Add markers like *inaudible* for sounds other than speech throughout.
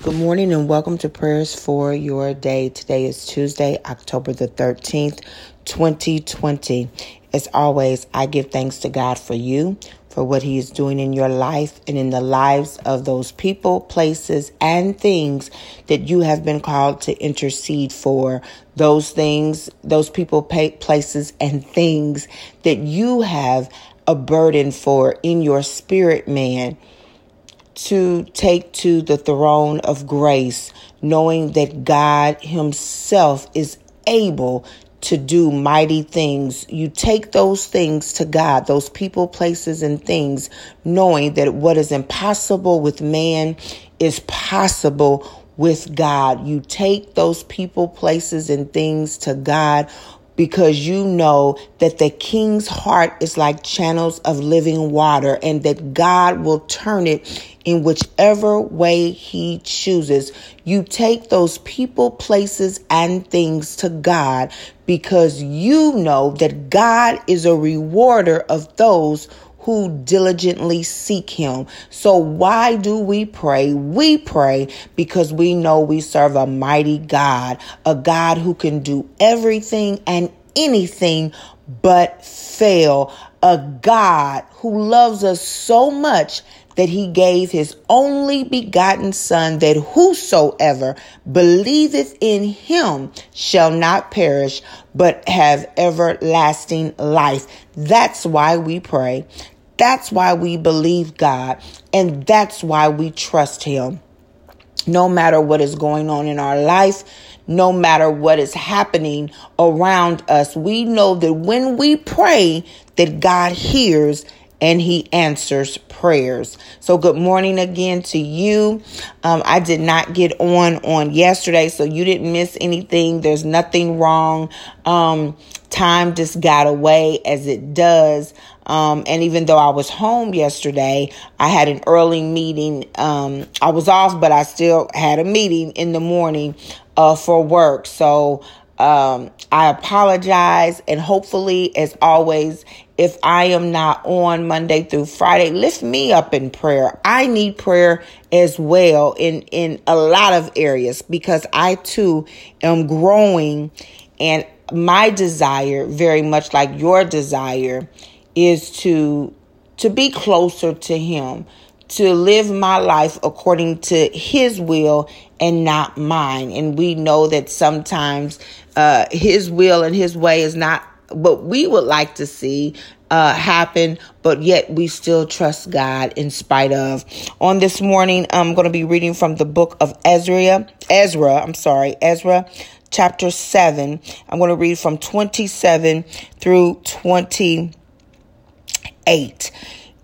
Good morning and welcome to prayers for your day. Today is Tuesday, October the 13th, 2020. As always, I give thanks to God for you, for what He is doing in your life and in the lives of those people, places, and things that you have been called to intercede for. Those things, those people, places, and things that you have a burden for in your spirit, man to take to the throne of grace, knowing that God Himself is able to do mighty things. You take those things to God, those people, places, and things, knowing that what is impossible with man is possible with God. You take those people, places, and things to God because you know that the king's heart is like channels of living water and that God will turn it in whichever way he chooses. You take those people, places, and things to God because you know that God is a rewarder of those who diligently seek him. So why do we pray? We pray because we know we serve a mighty God, a God who can do everything and anything but fail, a God who loves us so much that he gave his only begotten son that whosoever believeth in him shall not perish but have everlasting life. That's why we pray. That's why we believe God. And that's why we trust Him. No matter what is going on in our life, no matter what is happening around us, we know that when we pray, that God hears and he answers prayers. So good morning again to you. Um, I did not get on on yesterday, so you didn't miss anything. There's nothing wrong. Um, time just got away as it does. Um, and even though I was home yesterday, I had an early meeting. Um, I was off, but I still had a meeting in the morning uh, for work. So um, I apologize. And hopefully, as always, if I am not on Monday through Friday, lift me up in prayer. I need prayer as well in, in a lot of areas because I too am growing and my desire, very much like your desire, is to to be closer to him, to live my life according to his will and not mine. And we know that sometimes uh, his will and his way is not what we would like to see uh, happen, but yet we still trust God in spite of. On this morning, I'm going to be reading from the book of Ezra. Ezra, I'm sorry, Ezra chapter 7. I'm going to read from 27 through 28.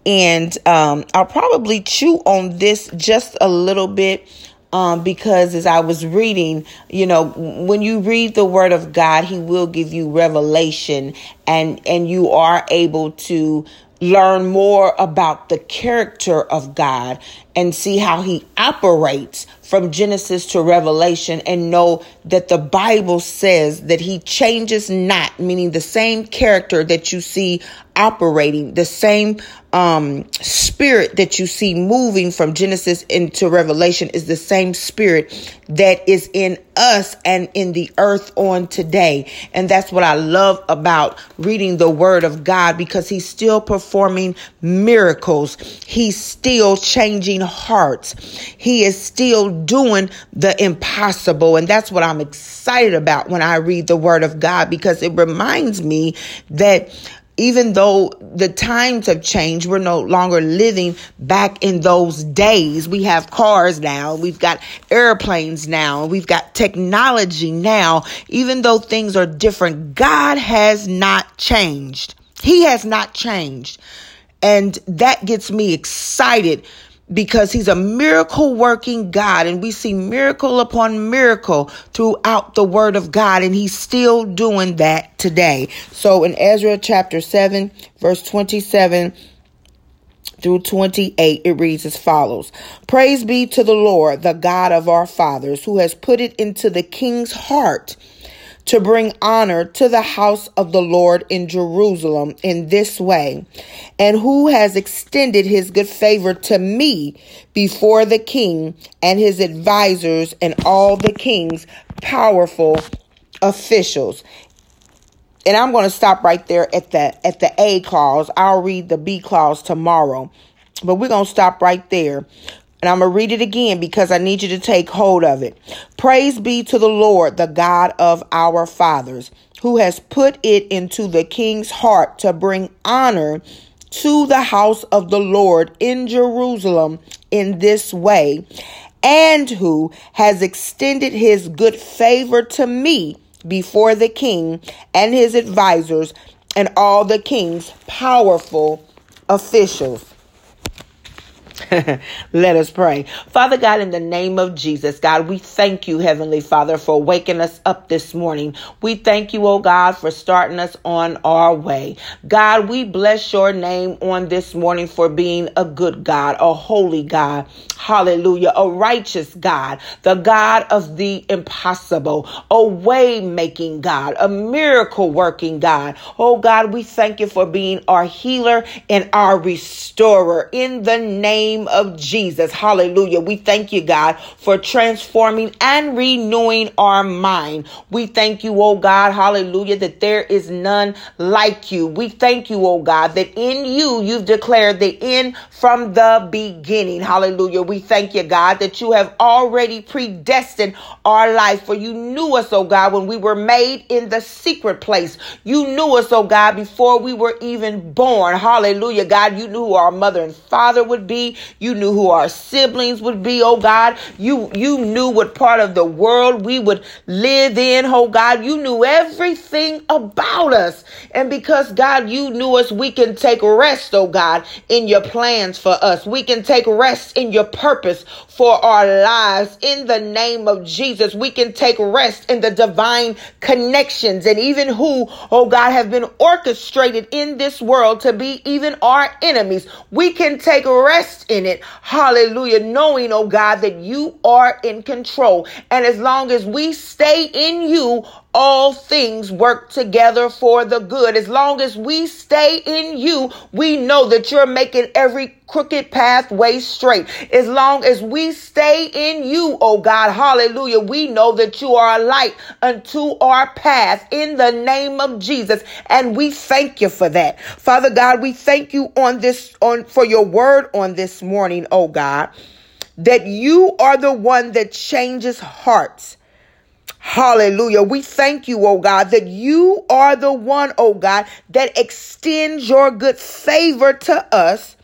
And um, I'll probably chew on this just a little bit um, because as I was reading, you know, when you read the Word of God, He will give you revelation, and and you are able to learn more about the character of God and see how he operates from Genesis to Revelation and know that the Bible says that he changes not, meaning the same character that you see operating, the same um, spirit that you see moving from Genesis into Revelation is the same spirit that is in us and in the earth on today. And that's what I love about reading the word of God because he's still performing miracles. He's still changing hearts. He is still doing the impossible. And that's what I'm excited about when I read the word of God because it reminds me that even though the times have changed, we're no longer living back in those days. We have cars now, we've got airplanes now, we've got technology now. Even though things are different, God has not changed. He has not changed. And that gets me excited because he's a miracle working God and we see miracle upon miracle throughout the word of God and he's still doing that today. So in Ezra chapter 7 verse 27 through 28 it reads as follows. Praise be to the Lord, the God of our fathers who has put it into the king's heart to bring honor to the house of the Lord in Jerusalem in this way, and who has extended his good favor to me before the king and his advisers and all the king's powerful officials. And I'm going to stop right there at the at the A clause. I'll read the B clause tomorrow. But we're going to stop right there. And I'm going to read it again because I need you to take hold of it. Praise be to the Lord, the God of our fathers, who has put it into the king's heart to bring honor to the house of the Lord in Jerusalem in this way, and who has extended his good favor to me before the king and his advisers and all the king's powerful officials. *laughs* Let us pray. Father God, in the name of Jesus, God, we thank you, Heavenly Father, for waking us up this morning. We thank you, oh God, for starting us on our way. God, we bless your name on this morning for being a good God, a holy God. Hallelujah. A righteous God, the God of the impossible, a way making God, a miracle working God. Oh God, we thank you for being our healer and our restorer in the name name of Jesus. Hallelujah. We thank you, God, for transforming and renewing our mind. We thank you, oh God, hallelujah, that there is none like you. We thank you, oh God, that in you you've declared the end from the beginning. Hallelujah. We thank you, God, that you have already predestined our life, for you knew us, oh God, when we were made in the secret place. You knew us, oh God, before we were even born. Hallelujah. God, you knew who our mother and father would be. You knew who our siblings would be, oh God. You you knew what part of the world we would live in, oh God. You knew everything about us. And because God, you knew us, we can take rest, oh God, in your plans for us. We can take rest in your purpose for our lives in the name of Jesus. We can take rest in the divine connections and even who, oh God, have been orchestrated in this world to be even our enemies. We can take rest in it. Hallelujah. Knowing, oh God, that you are in control. And as long as we stay in you, all things work together for the good. As long as we stay in you, we know that you're making every crooked pathway straight. As long as we stay in you, oh God, hallelujah, we know that you are a light unto our path in the name of Jesus. And we thank you for that. Father God, we thank you on this, on, for your word on this morning, oh God, that you are the one that changes hearts. Hallelujah. We thank you, oh God, that you are the one, oh God, that extends your good favor to us.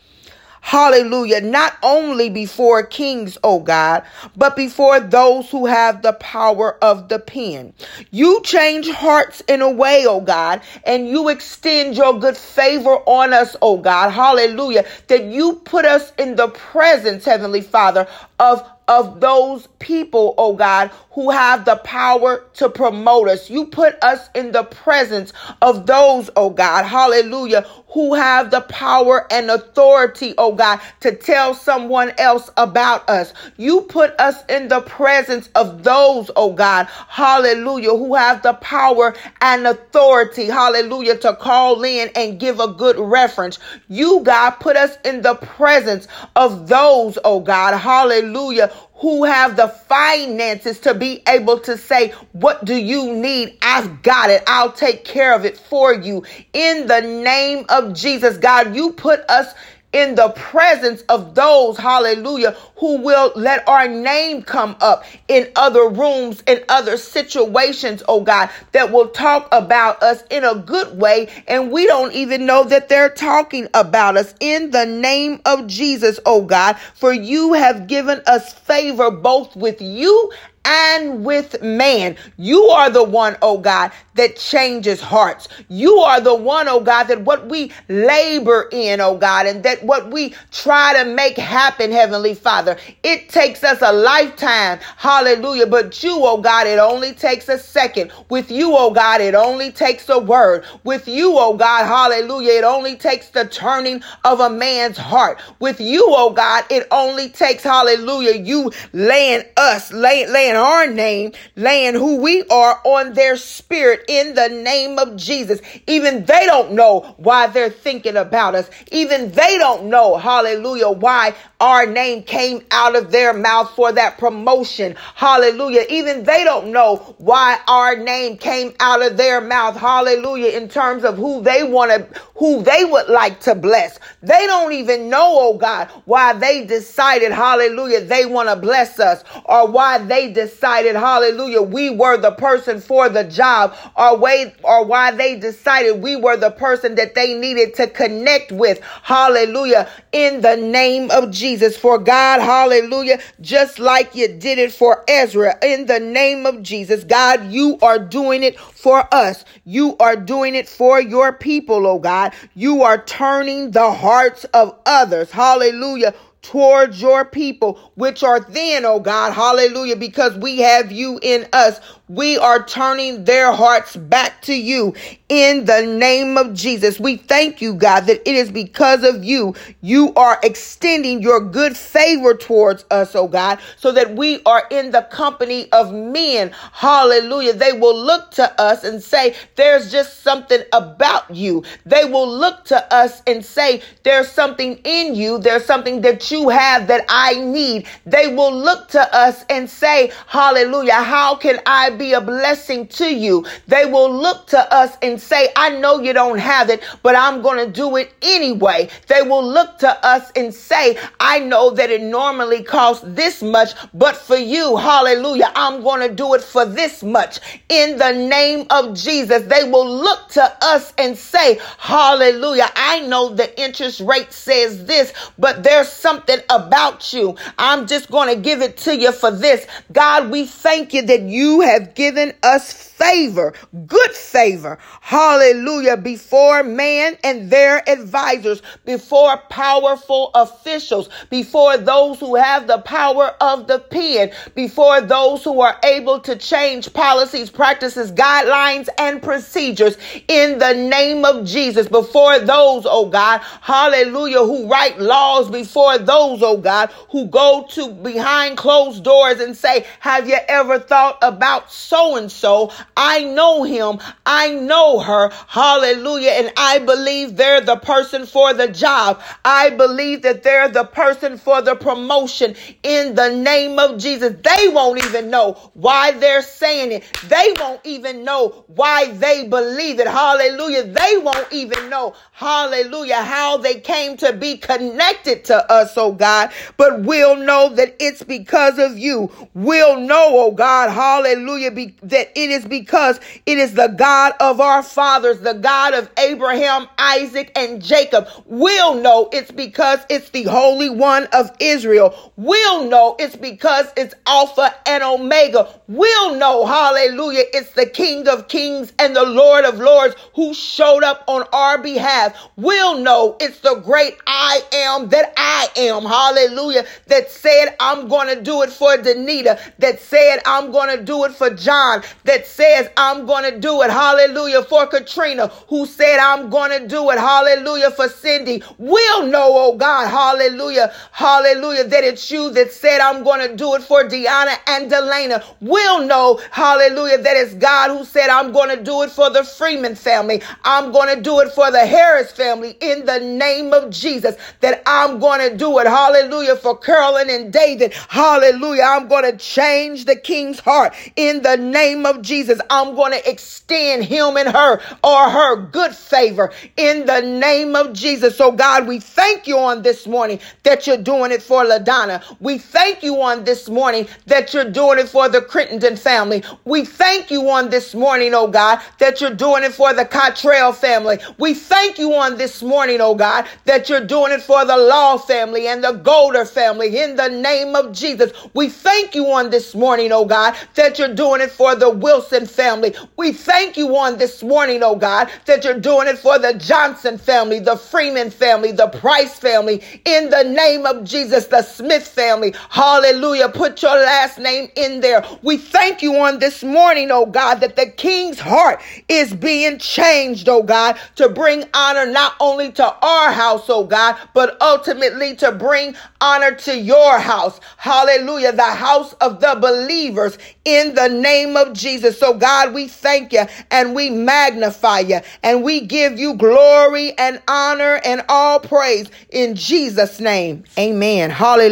Hallelujah. Not only before kings, oh God, but before those who have the power of the pen. You change hearts in a way, oh God, and you extend your good favor on us, oh God. Hallelujah. That you put us in the presence, Heavenly Father, of of those people, oh God, who have the power to promote us. You put us in the presence of those, oh God, hallelujah, who have the power and authority, oh God, to tell someone else about us. You put us in the presence of those, oh God, hallelujah, who have the power and authority, hallelujah, to call in and give a good reference. You, God, put us in the presence of those, oh God, hallelujah, who have the finances to be able to say, What do you need? I've got it. I'll take care of it for you. In the name of Jesus, God, you put us in the presence of those, hallelujah, who will let our name come up in other rooms, in other situations, oh God, that will talk about us in a good way. And we don't even know that they're talking about us in the name of Jesus, oh God, for you have given us favor both with you and with man. You are the one, oh God, that changes hearts. You are the one, oh God, that what we labor in, oh God, and that what we try to make happen, Heavenly Father, it takes us a lifetime. Hallelujah. But you, oh God, it only takes a second. With you, oh God, it only takes a word. With you, oh God, hallelujah, it only takes the turning of a man's heart. With you, oh God, it only takes, hallelujah, you laying us, laying, laying laying our name, laying who we are on their spirit in the name of Jesus. Even they don't know why they're thinking about us. Even they don't know, hallelujah, why our name came out of their mouth for that promotion. Hallelujah. Even they don't know why our name came out of their mouth. Hallelujah. In terms of who they want to, who they would like to bless. They don't even know, oh God, why they decided, hallelujah, they want to bless us or why they decided, hallelujah, we were the person for the job or way, or why they decided we were the person that they needed to connect with. Hallelujah. In the name of Jesus. For God, hallelujah, just like you did it for Ezra, in the name of Jesus, God, you are doing it for us. You are doing it for your people, oh God. You are turning the hearts of others. Hallelujah towards your people, which are then, oh God, hallelujah, because we have you in us. We are turning their hearts back to you in the name of Jesus. We thank you, God, that it is because of you. You are extending your good favor towards us, oh God, so that we are in the company of men. Hallelujah. They will look to us and say, there's just something about you. They will look to us and say, there's something in you. There's something that you have that I need. They will look to us and say, hallelujah, how can I be a blessing to you? They will look to us and say, I know you don't have it, but I'm going to do it anyway. They will look to us and say, I know that it normally costs this much, but for you, hallelujah, I'm going to do it for this much. In the name of Jesus, they will look to us and say, hallelujah, I know the interest rate says this, but there's something about you. I'm just going to give it to you for this. God, we thank you that you have given us favor, good favor, hallelujah, before man and their advisors, before powerful officials, before those who have the power of the pen, before those who are able to change policies, practices, guidelines, and procedures in the name of Jesus, before those, oh God, hallelujah, who write laws, before those, oh God, who go to behind closed doors and say, Have you ever thought about so and so? I know him. I know her. Hallelujah. And I believe they're the person for the job. I believe that they're the person for the promotion in the name of Jesus. They won't even know why they're saying it. They won't even know why they believe it. Hallelujah. They won't even know, hallelujah, how they came to be connected to us, oh God. But we'll know that it's because of you. We'll know, oh God, hallelujah, be, that it is because it is the God of our fathers, the God of Abraham, Isaac, and Jacob. We'll know it's because it's the Holy One of Israel. We'll know it's because it's Alpha and Omega. We'll know, hallelujah, it's the King of Kings and the Lord of Lords who showed up on our behalf. We'll know it's the great I am that I am, hallelujah, that said, I'm going to do it for Danita, that said, I'm going to do it for John, that says, I'm going to do it. Hallelujah. For Katrina, who said, I'm going to do it. Hallelujah. For Cindy, we'll know, oh God. Hallelujah. Hallelujah. That it's you that said, I'm going to do it for Deanna and Delana. We'll know, hallelujah, that it's God who said, I'm going to do it for the Freeman family. I'm going to do it for the Harris family in the name of Jesus. That I'm going to do it. Hallelujah. For Carolyn and David. Hallelujah. I'm going to change the king's heart in the name of Jesus. I'm going to extend him and her or her good favor in the name of Jesus. So, God, we thank you on this morning that you're doing it for LaDonna. We thank you on this morning that you're doing it for the Crittenden family. We thank you on this morning, oh God, that you're doing it for the Cottrell family. We thank you on this morning, oh God, that you're doing it for the Law family and the Golder family in the name of Jesus. We thank you on this morning, oh God, that you're doing it for the Wilson family. We thank you on this morning, oh God, that you're doing it for the Johnson family, the Freeman family, the Price family, in the name of Jesus, the Smith family. Hallelujah. Put your last name in there. We thank you on this morning, oh God, that the king's heart is being changed, oh God, to bring honor not only to our house, oh God, but ultimately to bring honor to your house. Hallelujah. The house of the believers in the name of Jesus. So God, we thank you and we magnify you and we give you glory and honor and all praise in Jesus name. Amen. Hallelujah.